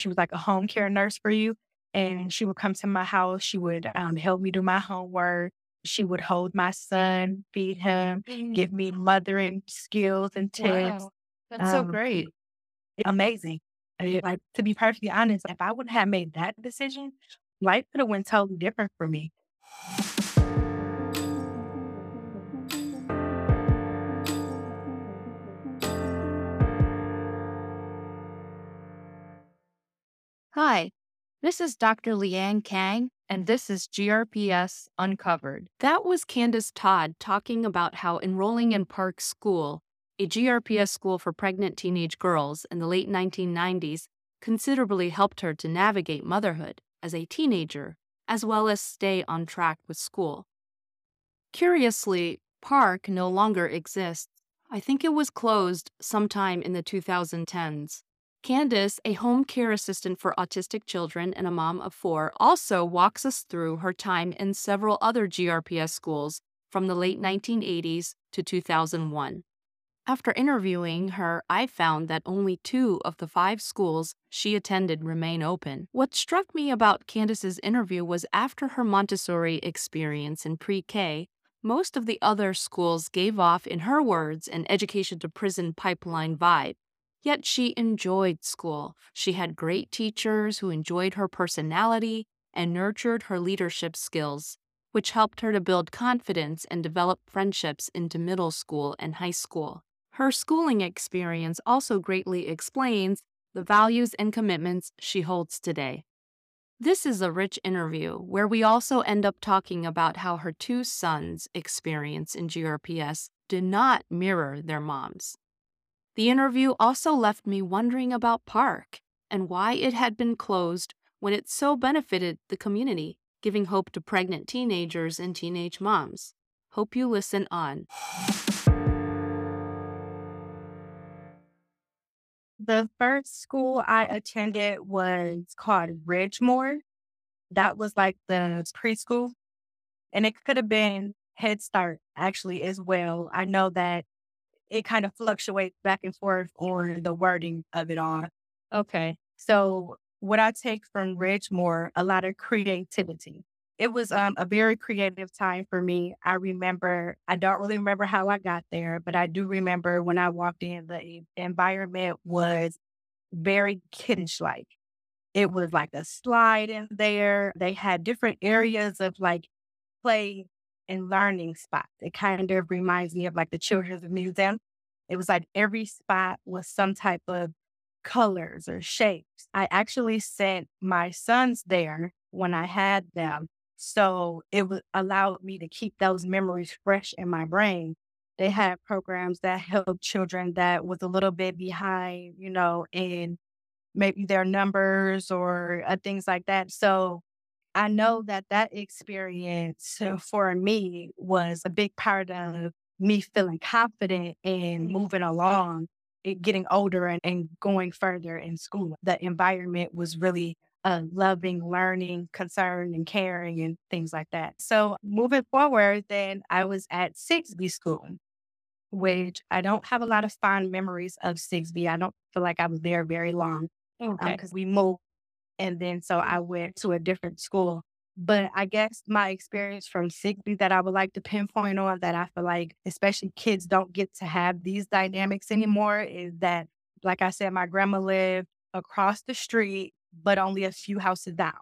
She was like a home care nurse for you. And she would come to my house. She would um, help me do my homework. She would hold my son, feed him, Mm. give me mothering skills and tips. Wow. That's so Um, great. amazing. And, Like to be perfectly honest, if I wouldn't have made that decision, life could have went totally different for me. Hi, this is Dr. Liang Kang, and this is GRPS Uncovered. That was Kandice Todd talking about how enrolling in Park School, a GRPS school for pregnant teenage girls in the late 1990s, considerably helped her to navigate motherhood as a teenager, as well as stay on track with school. Curiously, Park no longer exists. I think it was closed sometime in the 2010s. Kandice, a home care assistant for autistic children and a mom of four, also walks us through her time in several other GRPS schools from the late 1980s to 2001. After interviewing her, I found that only two of the five schools she attended remain open. What struck me about Kandice's interview was after her Montessori experience in pre K, most of the other schools gave off, in her words, an education to prison pipeline vibe. Yet she enjoyed school. She had great teachers who enjoyed her personality and nurtured her leadership skills, which helped her to build confidence and develop friendships into middle school and high school. Her schooling experience also greatly explains the values and commitments she holds today. This is a rich interview where we also end up talking about how her two sons' experience in GRPS did not mirror their moms. The interview also left me wondering about Park and why it had been closed when it so benefited the community, giving hope to pregnant teenagers and teenage moms. Hope you listen on. The first school I attended was called Ridgemore. That was like the preschool. And it could have been Head Start actually as well. I know that it kind of fluctuates back and forth on the wording of it all. Okay. So what I take from Ridgemore, a lot of creativity. It was um, a very creative time for me. I remember, I don't really remember how I got there, but I do remember when I walked in, the environment was very kiddish like. It was like a slide in there. They had different areas of like play and learning spots. It kind of reminds me of like the Children's Museum. It was like every spot was some type of colors or shapes. I actually sent my sons there when I had them. So it would allowed me to keep those memories fresh in my brain. They had programs that helped children that was a little bit behind, you know, in maybe their numbers or uh, things like that. So I know that that experience uh, for me was a big part of me feeling confident and moving along, getting older and, and going further in school. The environment was really uh, loving, learning, concern, and caring, and things like that. So moving forward, then I was at Sibley School, which I don't have a lot of fond memories of Sibley. I don't feel like I was there very long Okay. because we moved and then so I mm-hmm. went to a different school. But I guess my experience from Sibley that I would like to pinpoint on that I feel like, especially kids don't get to have these dynamics anymore, is that, like I said, my grandma lived across the street, but only a few houses down.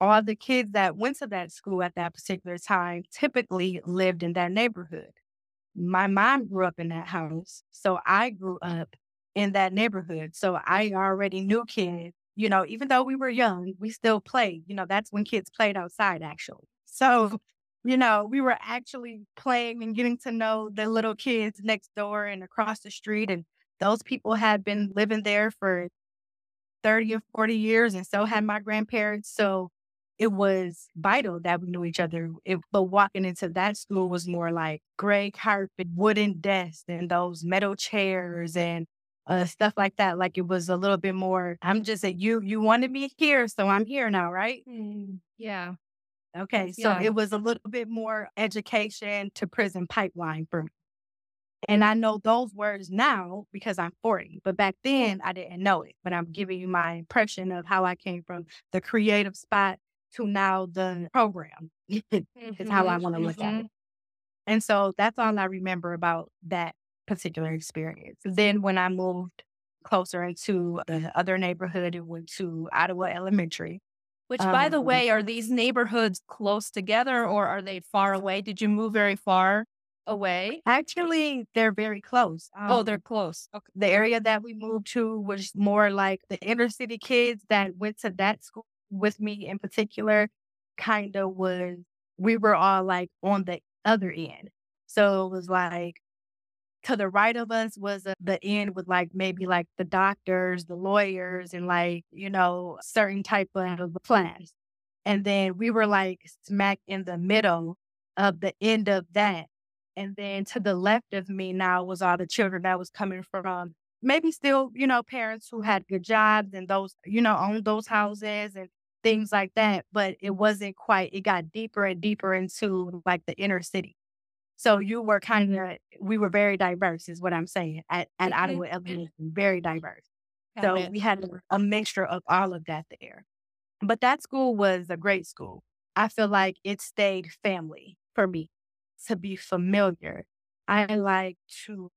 All the kids that went to that school at that particular time typically lived in that neighborhood. My mom grew up in that house, so I grew up in that neighborhood. So I already knew kids you know, even though we were young, we still played. You know, that's when kids played outside, actually. So, you know, we were actually playing and getting to know the little kids next door and across the street. And those people had been living there for 30 or 40 years, and so had my grandparents. So it was vital that we knew each other. It, but walking into that school was more like gray carpet, wooden desks, and those metal chairs and uh, stuff like that. Like it was a little bit more. I'm just a you. You wanted me here, so I'm here now, right? Mm, yeah. Okay, so Yeah. it was a little bit more education to prison pipeline for me. And I know those words now because I'm 40, but back then I didn't know it. But I'm giving you my impression of how I came from the creative spot to now the program is how I want to look at it. And so that's all I remember about that particular experience. Then when I moved closer into the other neighborhood and went to Ottawa Elementary. Which, by the um, way, are these neighborhoods close together or are they far away? Did you move very far away? Actually, they're very close. Um, oh, they're close. Okay. The area that we moved to was more like the inner city kids that went to that school with me in particular, kind of was, we were all like on the other end. So it was like to the right of us was uh, the end with like maybe like the doctors, the lawyers, and like, you know, certain type of class. And then we were like smack in the middle of the end of that. And then to the left of me now was all the children that was coming from maybe still, you know, parents who had good jobs and those, you know, owned those houses and things like that. But it wasn't quite, it got deeper and deeper into like the inner city. So you were kind of, we were very diverse, is what I'm saying, at, at mm-hmm. Ottawa Elementary, very diverse. so we had a mixture of all of that there. But that school was a great school. I feel like it stayed family for me to be familiar. I like to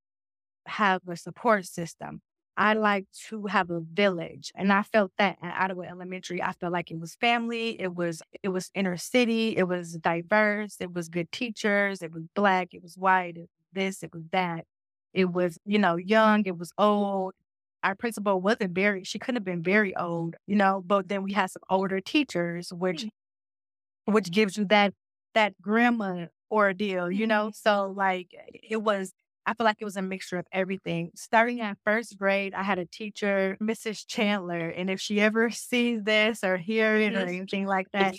have a support system. I like to have a village. And I felt that at Ottawa Elementary. I felt like it was family, it was it was inner city, it was diverse, it was good teachers, it was black, it was white, it was this, it was that. It was, you know, young, it was old. Our principal wasn't very, she couldn't have been very old, you know, but then we had some older teachers, which mm. which gives you that that grandma ordeal, you know? Mm-hmm. So like it was I feel like it was a mixture of everything. Starting at first grade, I had a teacher, Mrs. Chandler. And if she ever sees this or hear it or anything like that,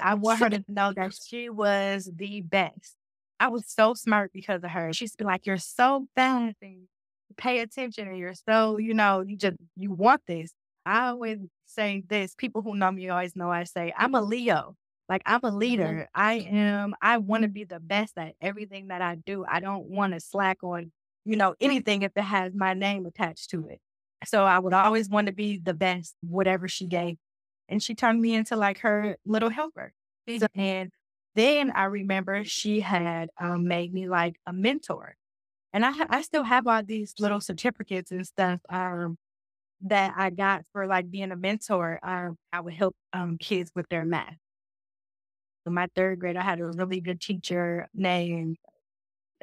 I want her to know that she was the best. I was so smart because of her. She'd be like, You're so fast and pay attention and you're so, you know, you just you want this. I always say this. People who know me always know I say, I'm a Leo. Like I'm a mm-hmm. leader. I am, I want to be the best at everything that I do. I don't want to slack on, you know, anything if it has my name attached to it. So I would always want to be the best, whatever she gave. And she turned me into like her little helper. So, and then I remember she had um, made me like a mentor. And I, I still have all these little certificates and stuff um, that I got for like being a mentor. Um, I would help um, kids with their math. In my third grade, I had a really good teacher named,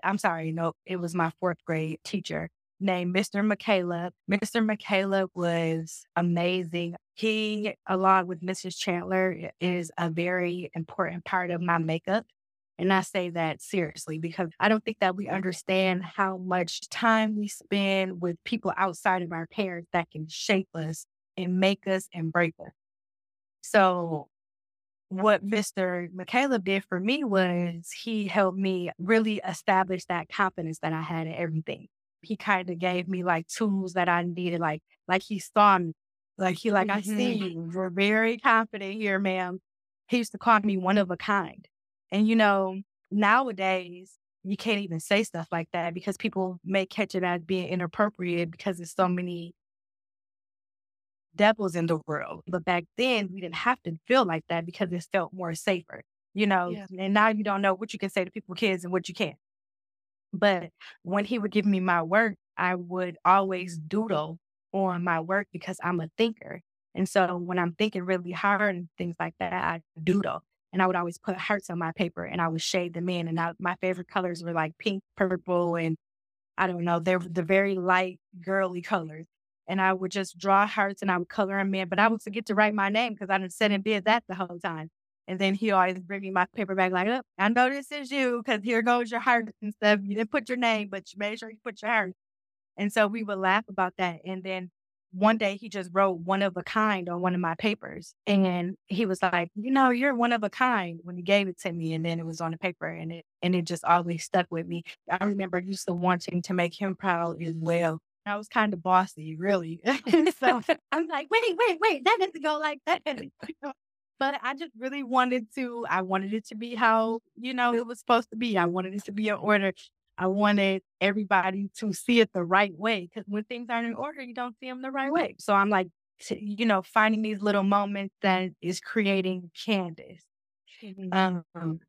I'm sorry, no, it was my fourth grade teacher named Mr. McCaleb. Mr. McCaleb was amazing. He, along with Mrs. Chandler, is a very important part of my makeup. And I say that seriously because I don't think that we understand how much time we spend with people outside of our parents that can shape us and make us and break us. So what Mr. McCaleb did for me was he helped me really establish that confidence that I had in everything. He kind of gave me like tools that I needed, like like he saw me, like he like mm-hmm. I see mm-hmm. you. We're very confident here, ma'am. He used to call me one of a kind, and you know nowadays you can't even say stuff like that because people may catch it as being inappropriate because there's so many devils in the world. But back then, we didn't have to feel like that because it felt more safer, you know. Yeah. And now you don't know what you can say to people, kids, and what you can't. But when he would give me my work, I would always doodle on my work because I'm a thinker. And so when I'm thinking really hard and things like that, I doodle. And I would always put hearts on my paper and I would shade them in. And I, my favorite colors were like pink, purple, and I don't know, they were the very light, girly colors and I would just draw hearts and I would color them in. But I would forget to write my name because I didn't sit and did that the whole time. And then he always bring me my paper bag like, oh, I know this is you because here goes your heart and stuff. You didn't put your name, but you made sure you put your heart. And so we would laugh about that. And then one day he just wrote one of a kind on one of my papers. And he was like, you know, you're one of a kind when he gave it to me. And then it was on the paper and it and it just always stuck with me. I remember used to wanting to make him proud as well. I was kind of bossy, really. so I'm like, wait, wait, wait, that doesn't go like that. but I just really wanted to, I wanted it to be how, you know, it was supposed to be. I wanted it to be in order. I wanted everybody to see it the right way because when things aren't in order, you don't see them the right way. So I'm like, you know, finding these little moments that is creating Kandice. Mm-hmm. Um,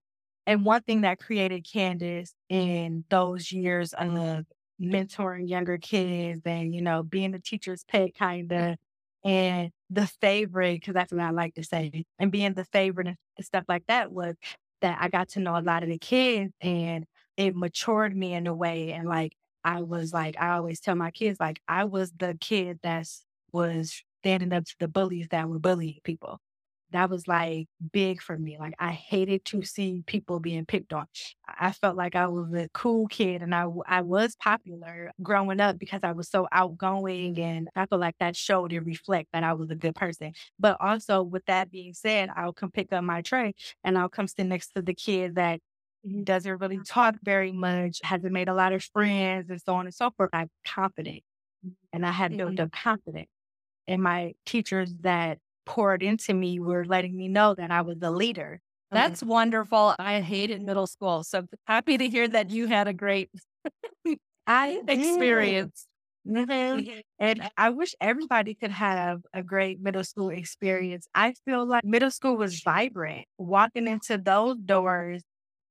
and one thing that created Kandice in those years of mentoring younger kids and, you know, being the teacher's pet kind of, and the favorite, because that's what I like to say, and being the favorite and stuff like that was that I got to know a lot of the kids and it matured me in a way. And like, I was like, I always tell my kids, like, I was the kid that was standing up to the bullies that were bullying people that was like big for me. Like I hated to see people being picked on. I felt like I was a cool kid and I, I was popular growing up because I was so outgoing mm-hmm. and I feel like that showed and reflect that I was a good person. But also with that being said, I'll come pick up my tray and I'll come stand next to the kid that mm-hmm. doesn't really talk very much, hasn't made a lot of friends and so on and so forth. I'm confident mm-hmm. and I had built up confidence. And my teachers that poured into me were letting me know that I was a leader. That's okay. wonderful. I hated middle school. So happy to hear that you had a great I experience. Mm-hmm. mm-hmm. And I wish everybody could have a great middle school experience. I feel like middle school was vibrant. Walking into those doors,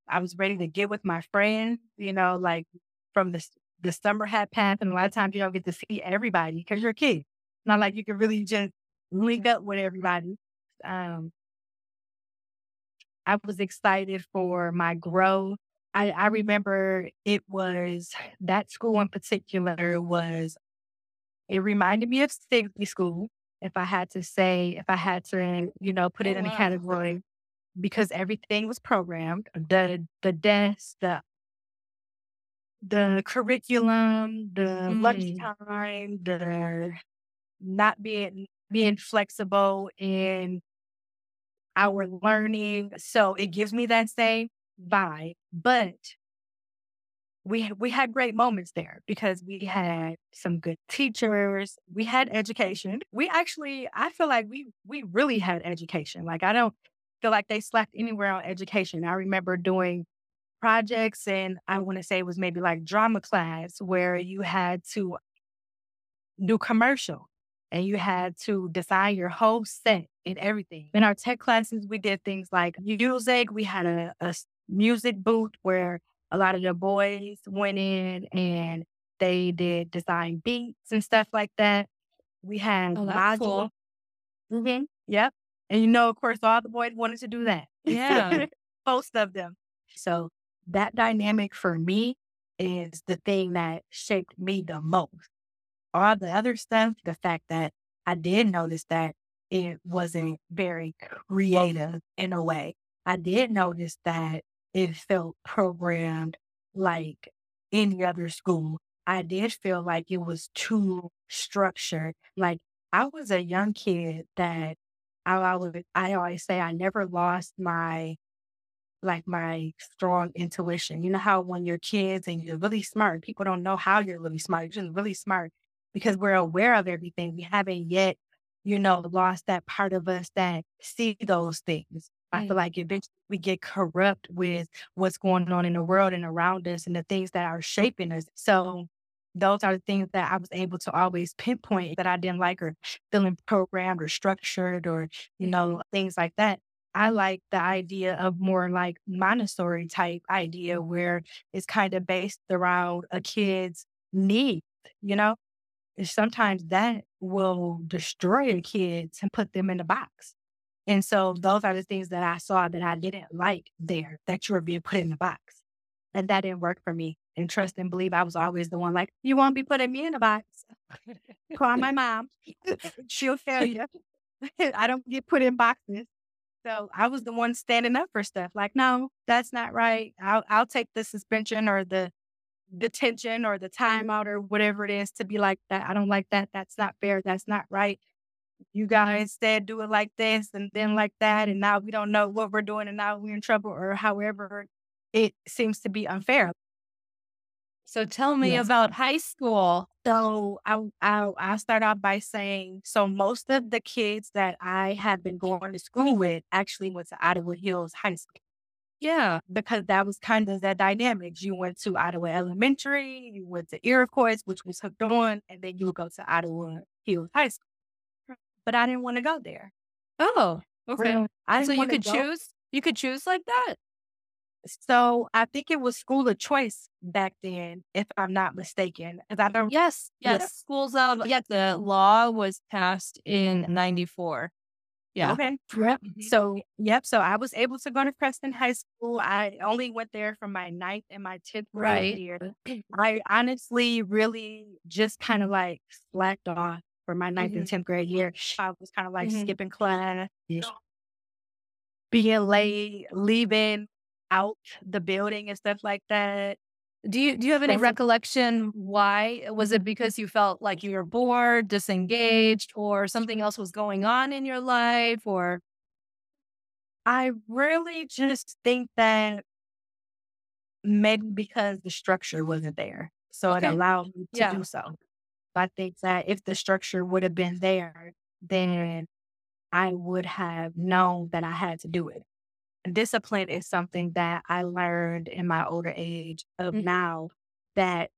I was ready to get with my friends, you know, like from the, the summer had passed. And a lot of times you don't get to see everybody because you're a kid. Not like you can really just link up with everybody. Um, I was excited for my growth. I, I remember it was that school in particular was, it reminded me of Stigley School. If I had to say, if I had to, you know, put it oh, in a category, because everything was programmed, the the desk, the the curriculum, the mm. lunchtime, the not being being flexible in our learning. So it gives me that same vibe. But we we had great moments there because we had some good teachers. We had education. We actually, I feel like we we really had education. Like I don't feel like they slacked anywhere on education. I remember doing projects and I want to say it was maybe like drama class where you had to do commercial and you had to design your whole set and everything. In our tech classes, we did things like music. We had a, a music booth where a lot of the boys went in and they did design beats and stuff like that. We had oh, modules. Cool. Mm-hmm. Yep. And you know, of course, all the boys wanted to do that. Yeah. Most of them. So that dynamic for me is the thing that shaped me the most all the other stuff, the fact that I did notice that it wasn't very creative in a way. I did notice that it felt programmed like any other school. I did feel like it was too structured. Like I was a young kid that I always, I always say I never lost my like my strong intuition. You know how when you're kids and you're really smart, people don't know how you're really smart. You're just really smart because we're aware of everything. We haven't yet, you know, lost that part of us that see those things. I feel like eventually we get corrupt with what's going on in the world and around us and the things that are shaping us. So those are the things that I was able to always pinpoint that I didn't like or feeling programmed or structured or, you know, things like that. I like the idea of more like Montessori type idea where it's kind of based around a kid's needs, you know? Sometimes that will destroy a kid and put them in a box. And so those are the things that I saw that I didn't like there, that you were being put in the box. And that didn't work for me. And trust and believe I was always the one like, you won't be putting me in a box. Call my mom. She'll tell you. I don't get put in boxes. So I was the one standing up for stuff. Like, no, that's not right. I'll I'll take the suspension or the detention or the mm. timeout or whatever it is to be like that. I don't like that. That's not fair. That's not right. You guys said do it like this and then like that. And now we don't know what we're doing and now we're in trouble or however it seems to be unfair. So tell me yes. about high school. So I, I I'll start off by saying so most of the kids that I have been going to school with actually went to Ottawa Hills High School. Yeah. Because that was kind of the dynamics. You went to Ottawa Elementary, you went to Iroquois, which was hooked on, and then you would go to Ottawa Hills High School. But I didn't want to go there. Oh, okay. I So you could go. choose. You could choose like that. So I think it was school of choice back then, if I'm not mistaken. Because I don't Yes. Yeah. Yes. Schools of yeah. The law was passed in '94. Yeah. Okay. Yep. Mhm. So, yep. So I was able to go to Creston High School. I only went there from my ninth and my 10th grade Right. year. I honestly really just kind of like slacked off for my ninth and 10th grade year. I was kind of like Mhm. skipping class, being late, leaving out the building and stuff like that. Do you do you have any recollection why? Uh, was it mm-hmm. because you felt like you were bored, disengaged, or something else was going on in your life, or I really just think that maybe because the structure wasn't there. So Okay. it allowed me to Yeah. do so. I think that if the structure would have been there, then I would have known that I had to do it. Discipline is something that I learned in my older age of Mhm. now that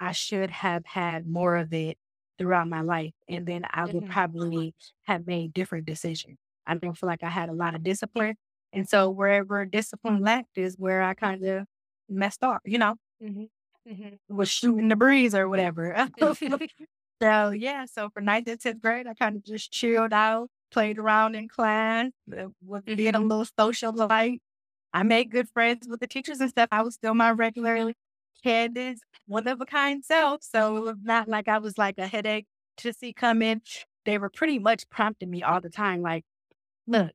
I should have had more of it throughout my life. And then I would Mhm. probably have made different decisions. I don't feel like I had a lot of discipline. And so wherever discipline lacked is where I kind of messed up, you know, was shooting the breeze or whatever. so yeah, so for ninth and tenth grade, I kind of just chilled out, played around in class, uh, was being a little social socialite. I made good friends with the teachers and stuff. I was still my regular Kandice, one of a kind self. So it was not like I was like a headache to see come in. They were pretty much prompting me all the time, like, look,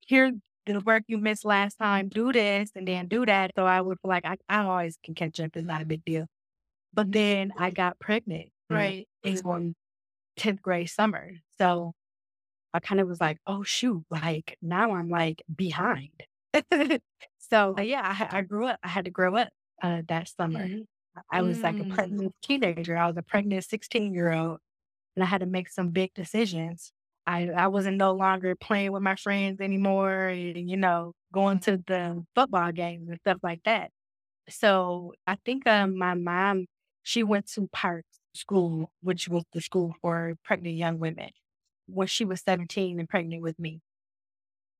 here the work you missed last time, do this and then do that. So I would feel like I, I always can catch up. It's not a big deal. But then I got pregnant. right? It's on 10th grade summer. So I kind of was like, oh, shoot, like now I'm like behind. so yeah, I, I grew up. I had to grow up uh, that summer. I was like a Mm. pregnant teenager. I was a pregnant 16 year old and I had to make some big decisions. I, I wasn't no longer playing with my friends anymore, and, you know, going to the football games and stuff like that. So I think um, my mom, she went to Park School, which was the school for pregnant young women, when she was 17 and pregnant with me.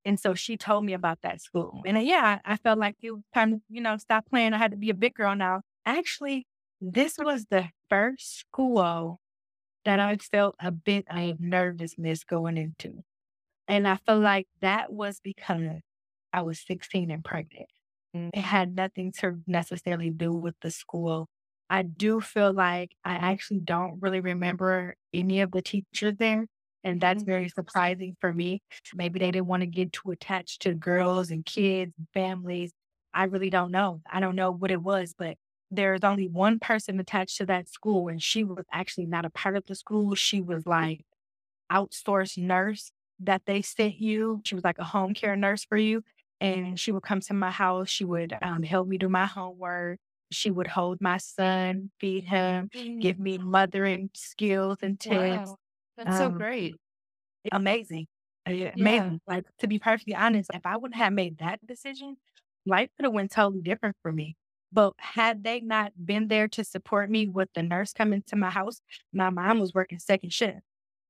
And so she told me about that school. And uh, yeah, I felt like it was time to, you know, stop playing. I had to be a big girl now. Actually, this was the first school that I felt a bit of nervousness going into. And I feel like that was because I was 16 and pregnant. It had nothing to necessarily do with the school. I do feel like I actually don't really remember any of the teachers there. And that's very surprising for me. Maybe they didn't want to get too attached to girls and kids and families. I really don't know. I don't know what it was, but there's only one person attached to that school, and she was actually not a part of the school. She was like outsourced nurse that they sent you. She was like a home care nurse for you. And she would come to my house. She would um, help me do my homework. She would hold my son, feed him, give me mothering skills and tips. Wow. That's so Um, great. Amazing. Uh, yeah, Amazing. Like to be perfectly honest, if I wouldn't have made that decision, life could have went totally different for me. But had they not been there to support me with the nurse coming to my house, my mom was working second shift.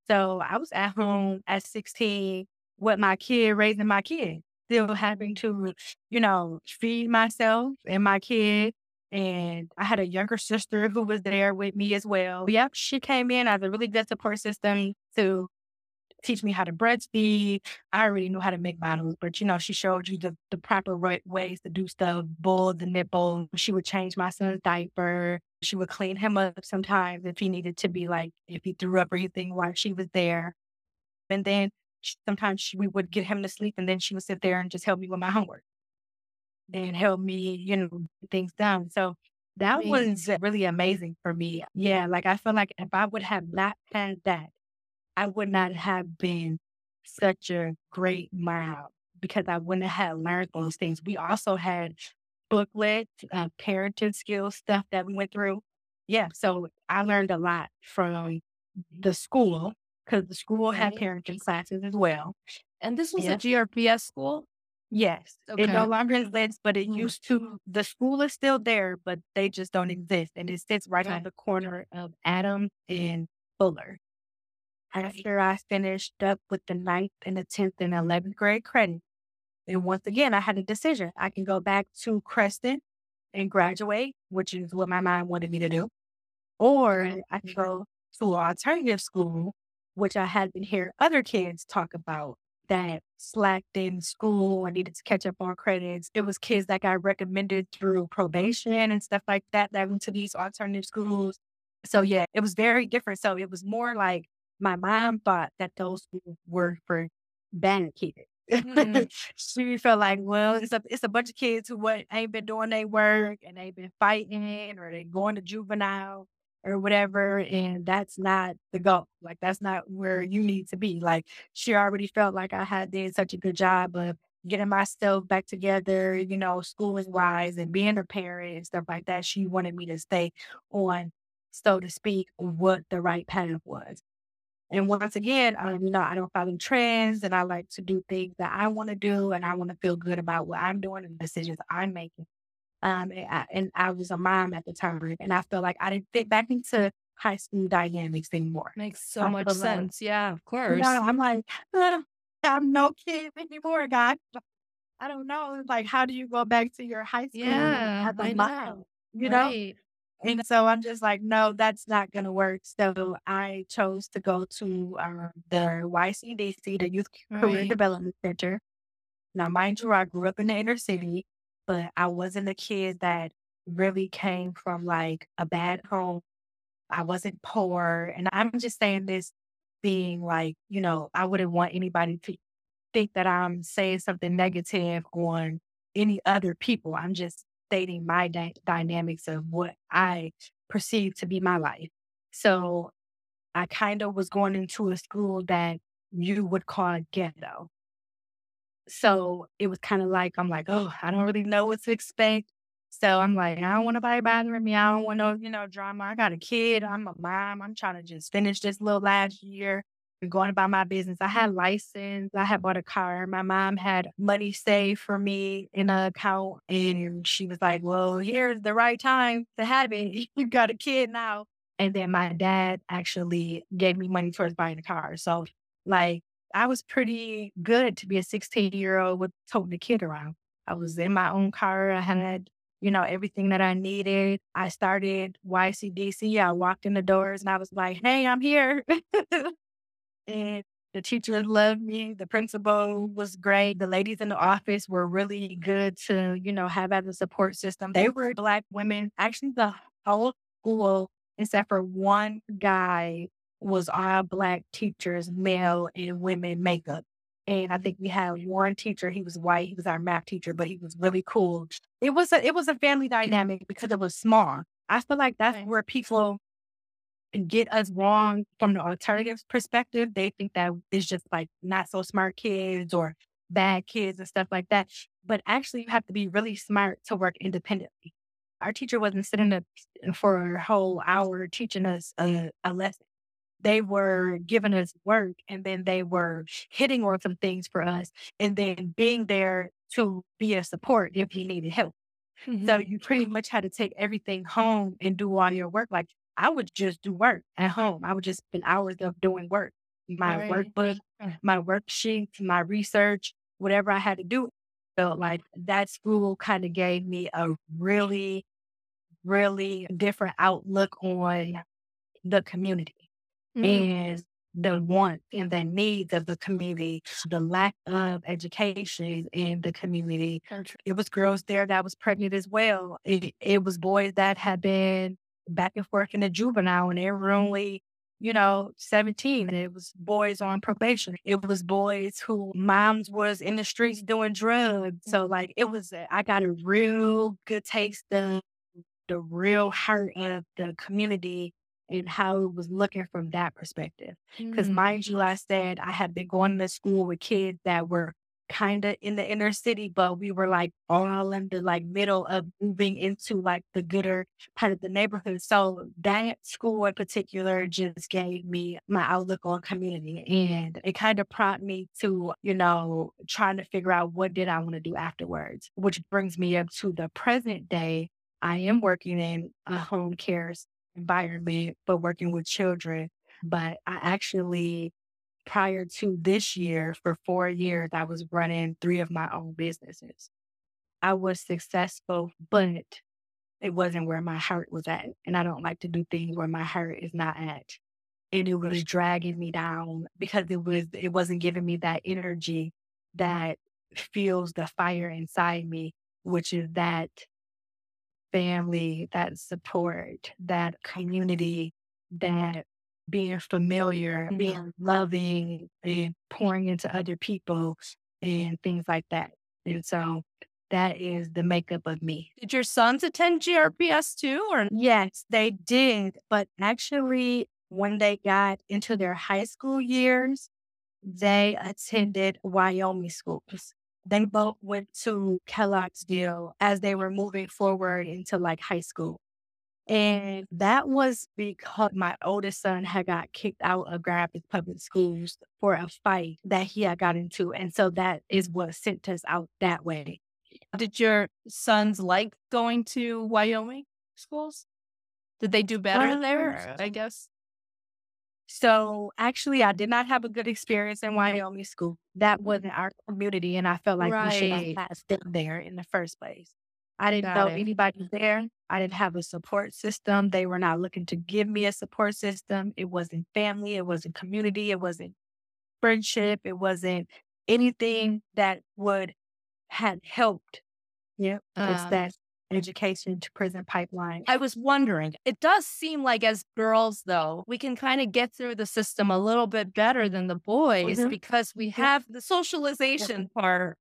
So I was at home at 16 with my kid, raising my kid, still having to, you know, feed myself and my kid. And I had a younger sister who was there with me as well. Yep, she came in as a really good support system to teach me how to breastfeed. I already knew how to make bottles, but you know, she showed you the, the proper right ways to do stuff, bull the nipple. She would change my son's diaper. She would clean him up sometimes if he needed to be like, if he threw up or anything while she was there. And then sometimes she, we would get him to sleep and then she would sit there and just help me with my homework and help me, you know, things done. So that Amazing. was really amazing for me. Yeah, like I feel like if I would have not had that, I would not have been such a great mom because I wouldn't have learned those things. We also had booklets, uh, parenting skills stuff that we went through. Yeah, so I learned a lot from the school because the school had parenting classes as well. And this was Yeah. a GRPS school? Yes. It no longer exists, but it Mm. used to. The school is still there, but they just don't exist. And it sits right on the corner of Adams and Fuller. After I finished up with the ninth and the 10th and 11th grade credit, and once again, I had a decision. I can go back to Creston and graduate, which is what my mom wanted me to do, or I can go to an alternative school, which I had been hearing other kids talk about that slacked in school and needed to catch up on credits. It was kids that got recommended through probation and stuff like that that went to these alternative schools. So yeah, it was very different. So it was more like my mom thought that those schools were for bad kids. Mm. she felt like, well, it's a it's a bunch of kids who what ain't been doing their work and they've been fighting or they going to juvenile or whatever, and that's not the goal. Like that's not where you need to be. Like she already felt like I had did such a good job of getting myself back together, you know, schooling wise and being a parent and stuff like that. She wanted me to stay on, so to speak, what the right path was. And once again, um, you know, I don't follow trends and I like to do things that I want to do and I want to feel good about what I'm doing and the decisions I'm making. Um, and I, and I was a mom at the time and I felt like I didn't fit back into high school dynamics anymore. Makes so I much feel like, sense. Yeah, of you course. know, I'm like, "Uh, I'm no kid anymore, guys. I don't know. Like, how do you go back to your high school Yeah, as a mom? You know? Right. And so I'm just like, no, that's not going to work. So I chose to go to um, the YCDC, the Youth Career Right. Development Center. Now, mind you, I grew up in the inner city, but I wasn't a kid that really came from like a bad home. I wasn't poor. And I'm just saying this being like, you know, I wouldn't want anybody to think that I'm saying something negative on any other people. I'm just stating my dy- dynamics of what I perceive to be my life. So I kind of was going into a school that you would call a ghetto. So it was kind of like, I'm like, oh, I don't really know what to expect. So I'm like, I don't want nobody bothering me. I don't want no, you know, drama. I got a kid. I'm a mom. I'm trying to just finish this little last year and going about my business. I had license. I had bought a car. My mom had money saved for me in an account. And she was like, well, here's the right time to have it. You got a kid now. And then my dad actually gave me money towards buying a car. So like I was pretty good to be a 16 year old with toting a kid around. I was in my own car. I had, you know, everything that I needed. I started YCDC. I walked in the doors and I was like, hey, I'm here. and the teachers loved me. The principal was great. The ladies in the office were really good to, you know, have as a support system. They were Black women. Actually, the whole school, except for one guy, was all Black teachers, male and women makeup. And I think we had one teacher. He was white. He was our math teacher, but he was really cool. It was a it was a family dynamic because it was small. I feel like that's Right. where people get us wrong from the alternative perspective. They think that it's just like not so smart kids or bad kids and stuff like that. But actually, you have to be really smart to work independently. Our teacher wasn't sitting up for a whole hour teaching us a, a lesson. They were giving us work and then they were hitting on some things for us and then being there to be a support if you needed help. So Mhm. you pretty much had to take everything home and do all your work. Like I would just do work at home. I would just spend hours of doing work, my Right. workbook, my worksheets, my research, whatever I had to do. Felt like that school kind of gave me a really, really different outlook on the community Mhm. and the wants and the needs of the community, the lack of education in the community. It was girls there that was pregnant as well. It, it was boys that had been back and forth in the juvenile and they were only, you know, 17. And it was boys on probation. It was boys who moms was in the streets doing drugs. So like it was, I got a real good taste of the real heart of the community and how it was looking from that perspective. Because Mm. mind you, I said I had been going to school with kids that were kind of in the inner city, but we were like all in the like middle of moving into like the gooder part of the neighborhood. So that school in particular just gave me my outlook on community and it kind of prompted me to, you know, trying to figure out what did I want to do afterwards, which brings me up to the present day. I am working in a home care environment, but working with children. But I actually prior to this year, for four years, I was running three of my own businesses. I was successful, but it wasn't where my heart was at. And I don't like to do things where my heart is not at. And it was dragging me down because it was it wasn't giving me that energy that fuels the fire inside me, which is that family, that support, that community, that being familiar, mm-hmm. being loving, and pouring into other people and things like that. And so that is the makeup of me. Did your sons attend GRPS too? Or yes, they did. But actually, when they got into their high school years, they attended Wyoming schools. They both went to Kelloggsville as they were moving forward into like high school. And that was because my oldest son had got kicked out of Grand Public Schools for a fight that he had got into. And so that is what sent us out that way. Did your sons like going to Wyoming schools? Did they do better uh, there? I guess. So actually, I did not have a good experience in Wyoming school. That wasn't our community, and I felt like right. we should have been there in the first place. I didn't Got know it. anybody there. I didn't have a support system. They were not looking to give me a support system. It wasn't family. It wasn't community. It wasn't friendship. It wasn't anything that would had helped. Yeah, it's um, that education to prison pipeline. I was wondering, it does seem like as girls, though, we can kind of get through the system a little bit better than the boys mm-hmm. because we have the socialization yeah. part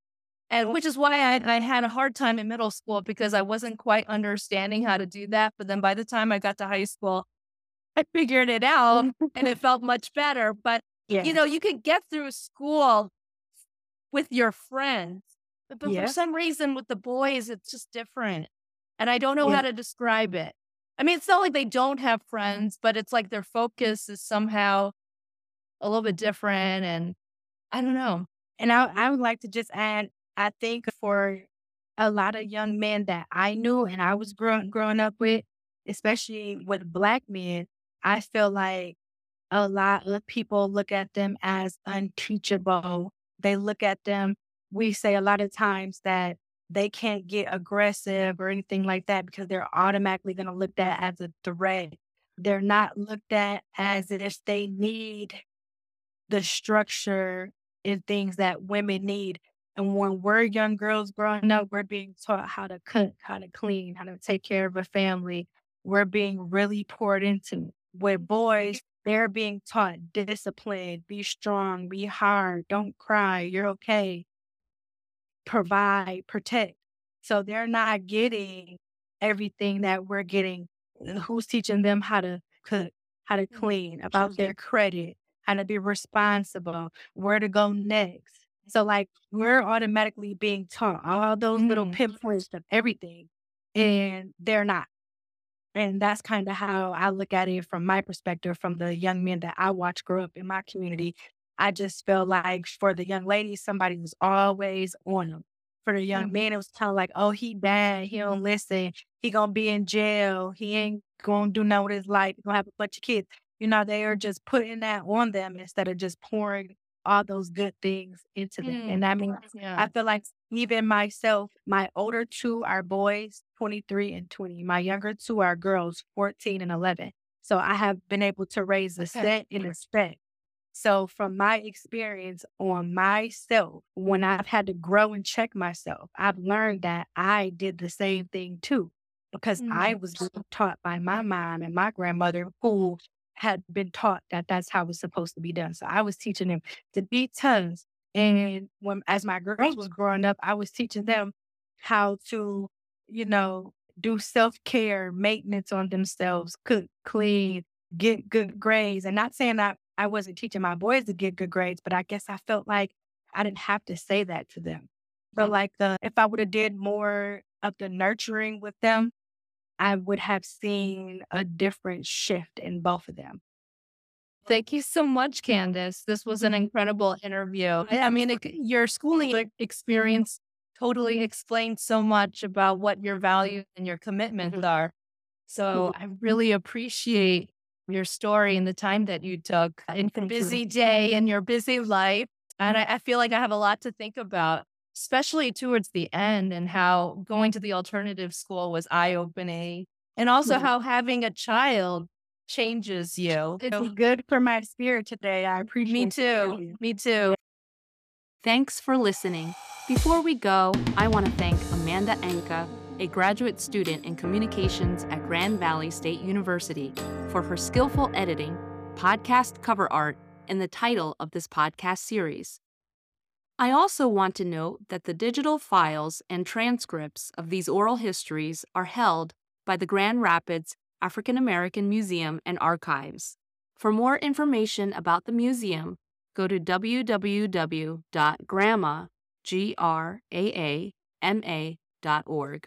and which is why I, I had a hard time in middle school because I wasn't quite understanding how to do that. But then by the time I got to high school, I figured it out and it felt much better. But yeah. you know, you can get through school with your friends, but yeah. for some reason with the boys, it's just different. And I don't know yeah. how to describe it. I mean, it's not like they don't have friends, but it's like their focus is somehow a little bit different. And I don't know. And I, I would like to just add I think for a lot of young men that I knew and I was growing growing up with, especially with black men, I feel like a lot of people look at them as unteachable. They look at them, we say a lot of times that they can't get aggressive or anything like that because they're automatically going to look at as a threat. They're not looked at as if they need the structure and things that women need. And when we're young girls growing up, we're being taught how to cook, how to clean, how to take care of a family. We're being really poured into. With boys, they're being taught discipline, be strong, be hard, don't cry, you're okay, provide, protect. So they're not getting everything that we're getting. Who's teaching them how to cook, how to mm-hmm. clean, about their credit, how to be responsible, where to go next so like we're automatically being taught all those little mm-hmm. pinpoints of everything, and they're not. And that's kind of how I look at it from my perspective, from the young men that I watch grow up in my community. I just feel like for the young ladies, somebody was always on them. For the young mm. man, it was kind of like, oh, he bad. He don't listen. He gonna be in jail. He ain't gonna do nothing with his life. He gonna have a bunch of kids. You know, they are just putting that on them instead of just pouring all those good things into them. Mm, and I mean, yeah. I feel like even myself, my older two are boys, 23 and 20. My younger two are girls, 14 and 11. So I have been able to raise a set and a spec. So from my experience on myself, when I've had to grow and check myself, I've learned that I did the same thing too. Because mm I was taught by my mom and my grandmother who had been taught that that's how it's supposed to be done. So I was teaching them to beat tongues. And when, as my girls was growing up, I was teaching them how to, you know, do self care, maintenance on themselves, cook, clean, get good grades. And not saying that I wasn't teaching my boys to get good grades, but I guess I felt like I didn't have to say that to them. But like the if I would have did more of the nurturing with them, I would have seen a different shift in both of them. Thank you so much, Kandice. This was an incredible interview. I mean, it, your schooling experience totally explains so much about what your values and your commitments mm-hmm. are. So I really appreciate your story and the time that you took in a busy day in your busy life. And mm-hmm. I, I feel like I have a lot to think about, especially towards the end and how going to the alternative school was eye opening. And also mm-hmm. how having a child changes you. It's good for my spirit today. I appreciate Me too. Me too. Thanks for listening. Before we go, I want to thank Amanda Enka, a graduate student in communications at Grand Valley State University, for her skillful editing, podcast cover art, and the title of this podcast series. I also want to note that the digital files and transcripts of these oral histories are held by the Grand Rapids African American Museum and Archives. For more information about the museum, go to www.graama.org.